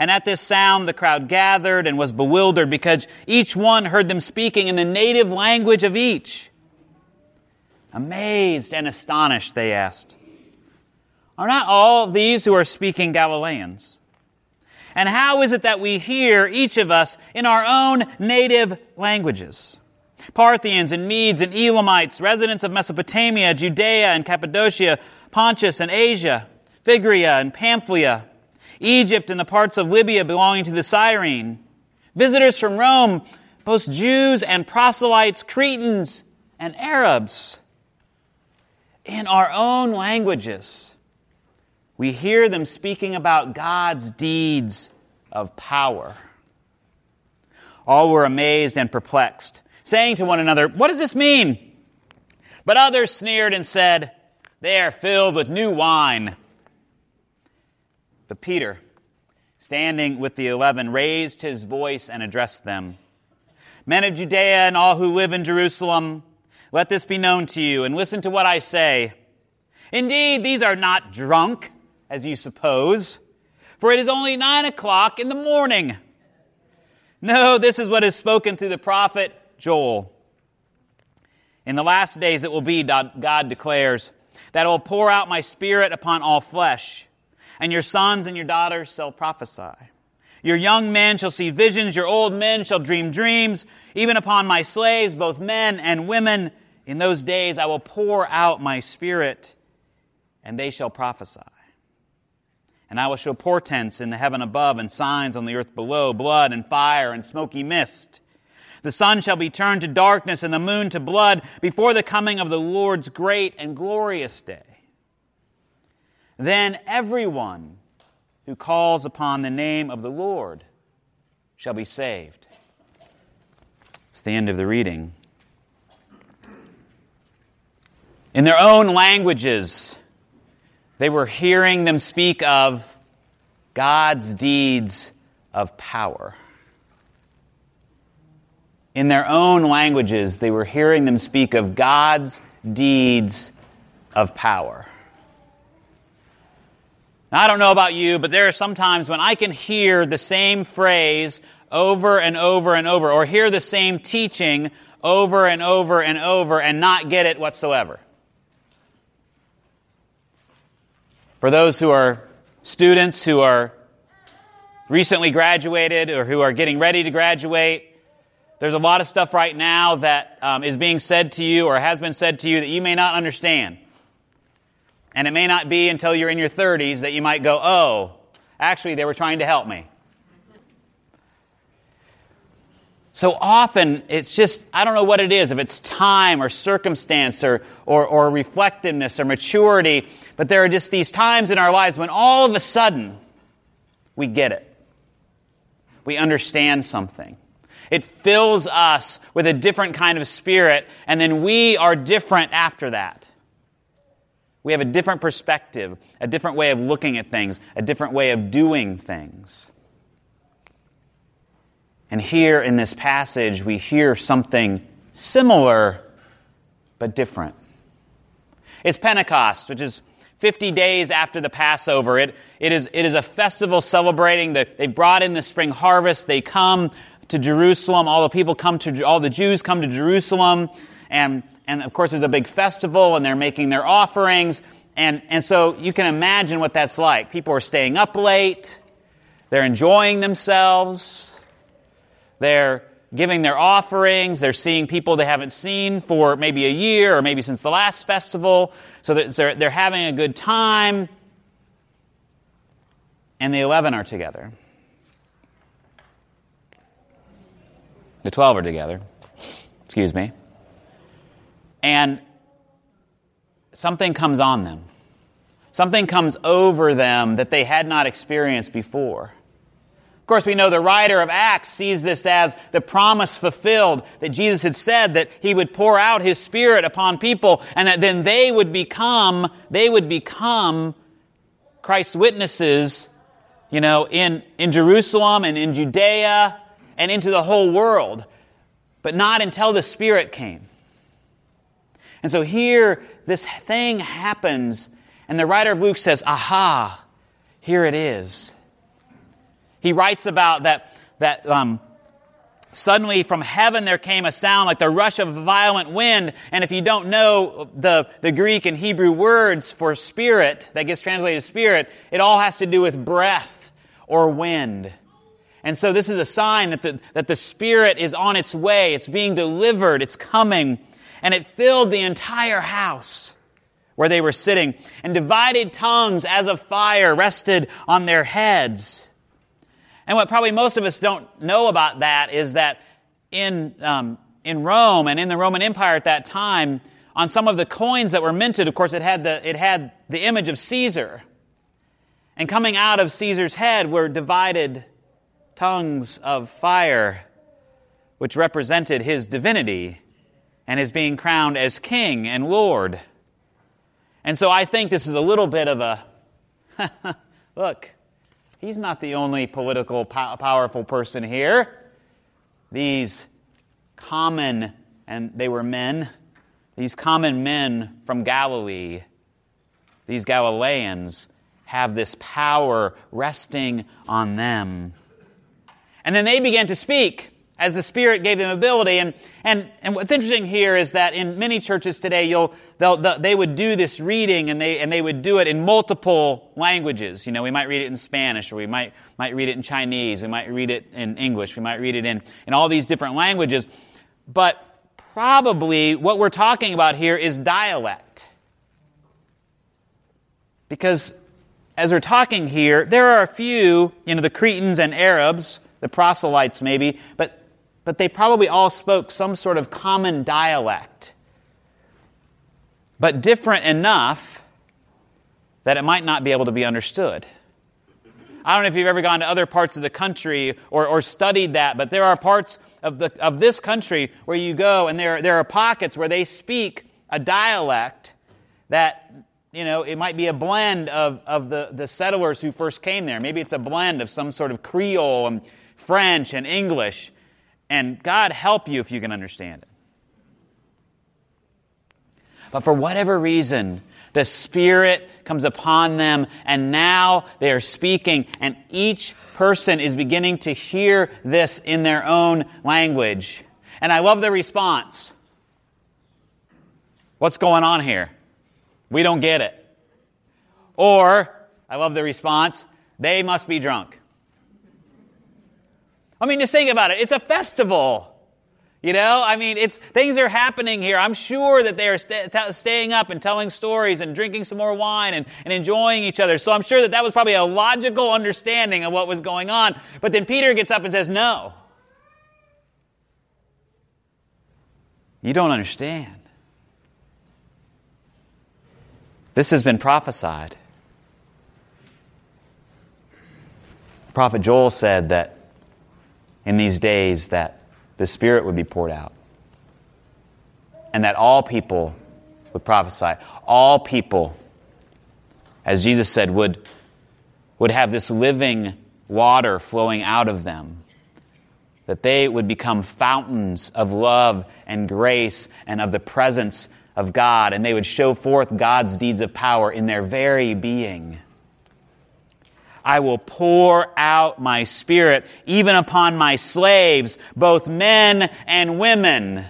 And at this sound, the crowd gathered and was bewildered because each one heard them speaking in the native language of each. Amazed and astonished, they asked, Are not all these who are speaking Galileans? And how is it that we hear, each of us, in our own native languages? Parthians and Medes and Elamites, residents of Mesopotamia, Judea and Cappadocia, Pontus and Asia, Phrygia and Pamphylia, Egypt and the parts of Libya belonging to the Cyrene, visitors from Rome, both Jews and proselytes, Cretans and Arabs. In our own languages, we hear them speaking about God's deeds of power. All were amazed and perplexed, saying to one another, What does this mean? But others sneered and said, They are filled with new wine. But Peter, standing with the eleven, raised his voice and addressed them Men of Judea and all who live in Jerusalem, let this be known to you, and listen to what I say. Indeed, these are not drunk as you suppose, for it is only nine o'clock in the morning. No, this is what is spoken through the prophet Joel. In the last days it will be, God declares, that I will pour out my spirit upon all flesh, and your sons and your daughters shall prophesy. Your young men shall see visions, your old men shall dream dreams, even upon my slaves, both men and women. In those days I will pour out my spirit, and they shall prophesy. And I will show portents in the heaven above and signs on the earth below blood and fire and smoky mist. The sun shall be turned to darkness and the moon to blood before the coming of the Lord's great and glorious day. Then everyone who calls upon the name of the Lord shall be saved. It's the end of the reading. In their own languages, they were hearing them speak of God's deeds of power. In their own languages, they were hearing them speak of God's deeds of power. Now, I don't know about you, but there are some times when I can hear the same phrase over and over and over, or hear the same teaching over and over and over and not get it whatsoever. For those who are students who are recently graduated or who are getting ready to graduate, there's a lot of stuff right now that um, is being said to you or has been said to you that you may not understand. And it may not be until you're in your 30s that you might go, oh, actually, they were trying to help me. So often, it's just, I don't know what it is, if it's time or circumstance or, or, or reflectiveness or maturity, but there are just these times in our lives when all of a sudden we get it. We understand something. It fills us with a different kind of spirit, and then we are different after that. We have a different perspective, a different way of looking at things, a different way of doing things. And here in this passage, we hear something similar but different. It's Pentecost, which is 50 days after the Passover. It, it, is, it is a festival celebrating that they brought in the spring harvest. They come to Jerusalem. All the people come to, all the Jews come to Jerusalem. And, and of course, there's a big festival and they're making their offerings. And, and so you can imagine what that's like. People are staying up late. They're enjoying themselves. They're giving their offerings. They're seeing people they haven't seen for maybe a year or maybe since the last festival. So they're, they're having a good time. And the 11 are together. The 12 are together. Excuse me. And something comes on them. Something comes over them that they had not experienced before Of course, we know the writer of Acts sees this as the promise fulfilled that Jesus had said that he would pour out his spirit upon people and that then they would become, they would become Christ's witnesses, you know, in, in Jerusalem and in Judea and into the whole world. But not until the Spirit came. And so here, this thing happens, and the writer of Luke says, Aha, here it is. He writes about that, that um, suddenly from heaven there came a sound like the rush of a violent wind. And if you don't know the, the Greek and Hebrew words for spirit, that gets translated spirit, it all has to do with breath or wind. And so this is a sign that the, that the Spirit is on its way. It's being delivered. It's coming. And it filled the entire house where they were sitting. And divided tongues as of fire rested on their heads. And what probably most of us don't know about that is that in, um, in Rome and in the Roman Empire at that time, on some of the coins that were minted, of course, it had the, it had the image of Caesar. And coming out of Caesar's head were divided tongues of fire, which represented his divinity and is being crowned as king and Lord. And so I think this is a little bit of a look, He's not the only political powerful person here. These common, and they were men, these common men from Galilee, these Galileans, have this power resting on them. And then they began to speak as the Spirit gave them ability. And, and, and what's interesting here is that in many churches today, you'll, they would do this reading and they, and they would do it in multiple languages. You know, we might read it in Spanish or we might, might read it in Chinese. We might read it in English. We might read it in, in all these different languages. But probably what we're talking about here is dialect. Because as we're talking here, there are a few, you know, the Cretans and Arabs, the proselytes maybe, but but they probably all spoke some sort of common dialect, but different enough that it might not be able to be understood. I don't know if you've ever gone to other parts of the country or, or studied that, but there are parts of, the, of this country where you go and there, there are pockets where they speak a dialect that, you know, it might be a blend of, of the, the settlers who first came there. Maybe it's a blend of some sort of Creole and French and English. And God help you if you can understand it. But for whatever reason, the Spirit comes upon them, and now they are speaking, and each person is beginning to hear this in their own language. And I love the response. What's going on here? We don't get it. Or, I love the response, they must be drunk. I mean, just think about it. It's a festival. You know, I mean, it's things are happening here. I'm sure that they are st- staying up and telling stories and drinking some more wine and, and enjoying each other. So I'm sure that that was probably a logical understanding of what was going on. But then Peter gets up and says, No. You don't understand. This has been prophesied. Prophet Joel said that in these days that the Spirit would be poured out and that all people would prophesy. All people, as Jesus said, would, would have this living water flowing out of them. That they would become fountains of love and grace and of the presence of God, and they would show forth God's deeds of power in their very being. I will pour out my spirit even upon my slaves, both men and women.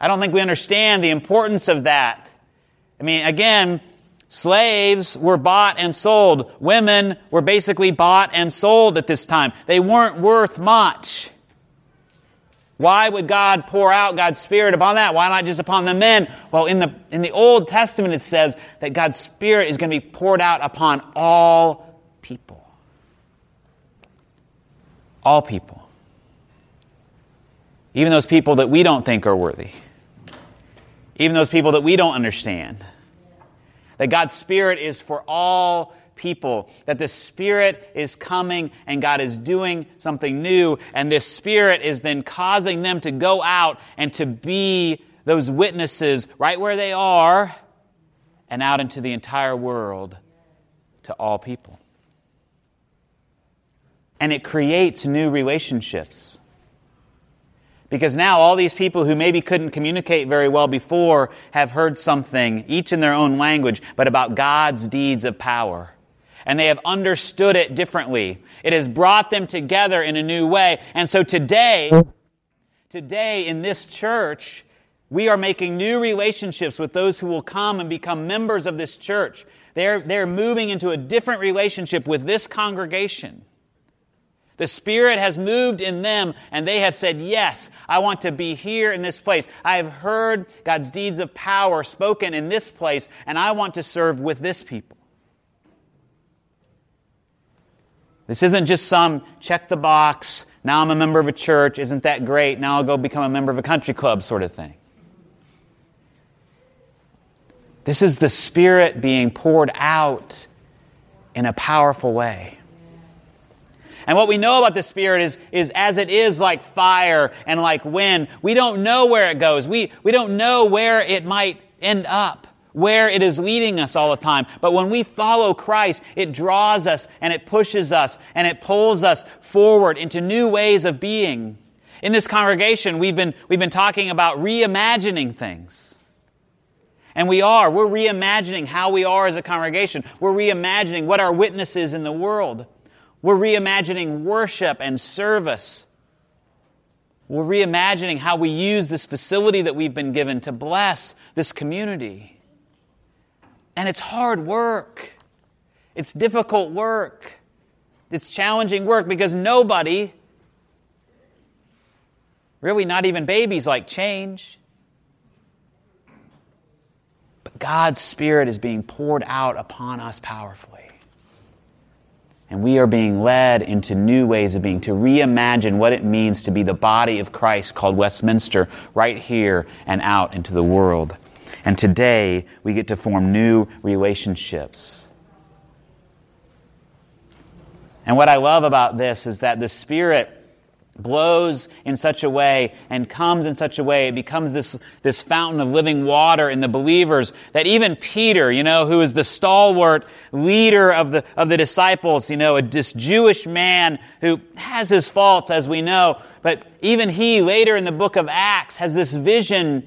I don't think we understand the importance of that. I mean, again, slaves were bought and sold. Women were basically bought and sold at this time. They weren't worth much. Why would God pour out God's Spirit upon that? Why not just upon the men? Well, in the, in the Old Testament, it says that God's Spirit is going to be poured out upon all people. All people. Even those people that we don't think are worthy. Even those people that we don't understand. That God's Spirit is for all people. That the Spirit is coming and God is doing something new, and this Spirit is then causing them to go out and to be those witnesses right where they are and out into the entire world to all people. And it creates new relationships. Because now all these people who maybe couldn't communicate very well before have heard something, each in their own language, but about God's deeds of power. And they have understood it differently. It has brought them together in a new way. And so today, today in this church, we are making new relationships with those who will come and become members of this church. They're, they're moving into a different relationship with this congregation. The Spirit has moved in them, and they have said, Yes, I want to be here in this place. I have heard God's deeds of power spoken in this place, and I want to serve with this people. This isn't just some check the box, now I'm a member of a church, isn't that great? Now I'll go become a member of a country club sort of thing. This is the Spirit being poured out in a powerful way. And what we know about the Spirit is, is as it is like fire and like wind, we don't know where it goes. We, we don't know where it might end up, where it is leading us all the time. But when we follow Christ, it draws us and it pushes us and it pulls us forward into new ways of being. In this congregation, we've been, we've been talking about reimagining things. And we are. We're reimagining how we are as a congregation. We're reimagining what our witness is in the world. We're reimagining worship and service. We're reimagining how we use this facility that we've been given to bless this community. And it's hard work. It's difficult work. It's challenging work because nobody, really not even babies, like change. But God's Spirit is being poured out upon us powerfully. And we are being led into new ways of being, to reimagine what it means to be the body of Christ called Westminster right here and out into the world. And today, we get to form new relationships. And what I love about this is that the Spirit blows in such a way and comes in such a way, it becomes this, this fountain of living water in the believers that even Peter, you know, who is the stalwart leader of the, of the disciples, you know, a, this Jewish man who has his faults, as we know, but even he later in the book of Acts has this vision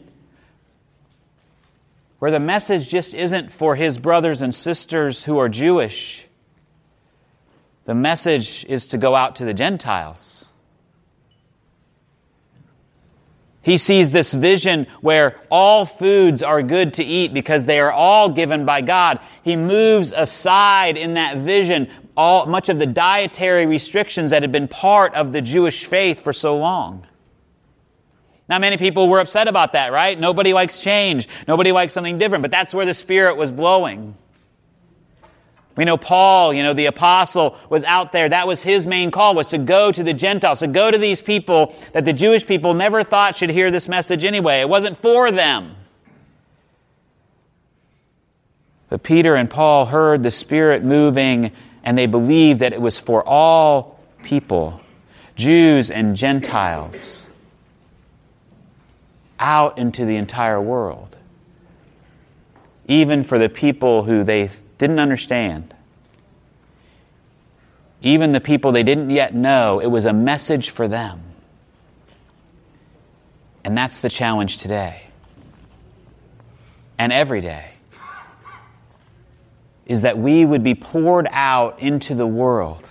where the message just isn't for his brothers and sisters who are Jewish. The message is to go out to the Gentiles. He sees this vision where all foods are good to eat because they are all given by God. He moves aside in that vision all, much of the dietary restrictions that had been part of the Jewish faith for so long. Now, many people were upset about that, right? Nobody likes change. Nobody likes something different, but that's where the Spirit was blowing. We know Paul, you know, the apostle was out there. That was his main call was to go to the Gentiles, to go to these people that the Jewish people never thought should hear this message anyway. It wasn't for them. But Peter and Paul heard the Spirit moving and they believed that it was for all people, Jews and Gentiles, out into the entire world. Even for the people who they didn't understand. Even the people they didn't yet know, it was a message for them. And that's the challenge today and every day is that we would be poured out into the world,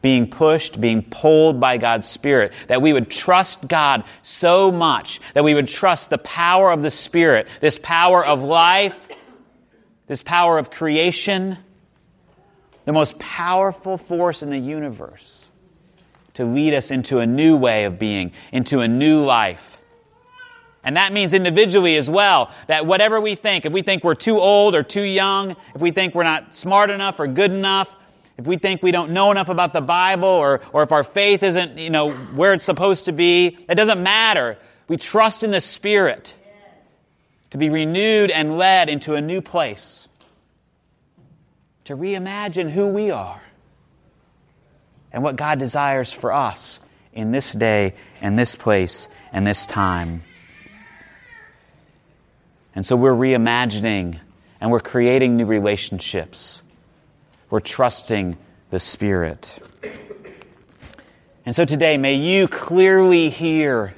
being pushed, being pulled by God's Spirit, that we would trust God so much, that we would trust the power of the Spirit, this power of life this power of creation, the most powerful force in the universe to lead us into a new way of being, into a new life. And that means individually as well, that whatever we think, if we think we're too old or too young, if we think we're not smart enough or good enough, if we think we don't know enough about the Bible or, or if our faith isn't, you know, where it's supposed to be, it doesn't matter. We trust in the Spirit to be renewed and led into a new place. to reimagine who we are and what God desires for us in this day and this place and this time. And so we're reimagining and we're creating new relationships. We're trusting the Spirit. And so today, may you clearly hear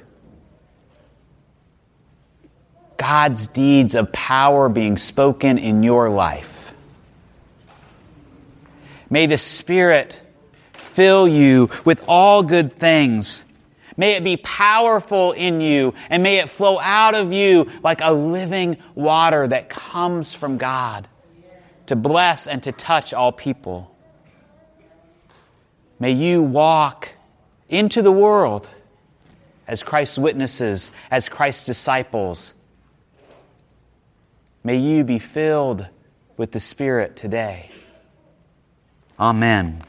God's deeds of power being spoken in your life. May the Spirit fill you with all good things. May it be powerful in you, and may it flow out of you like a living water that comes from God to bless and to touch all people. May you walk into the world as Christ's witnesses, as Christ's disciples. May you be filled with the Spirit today. Amen.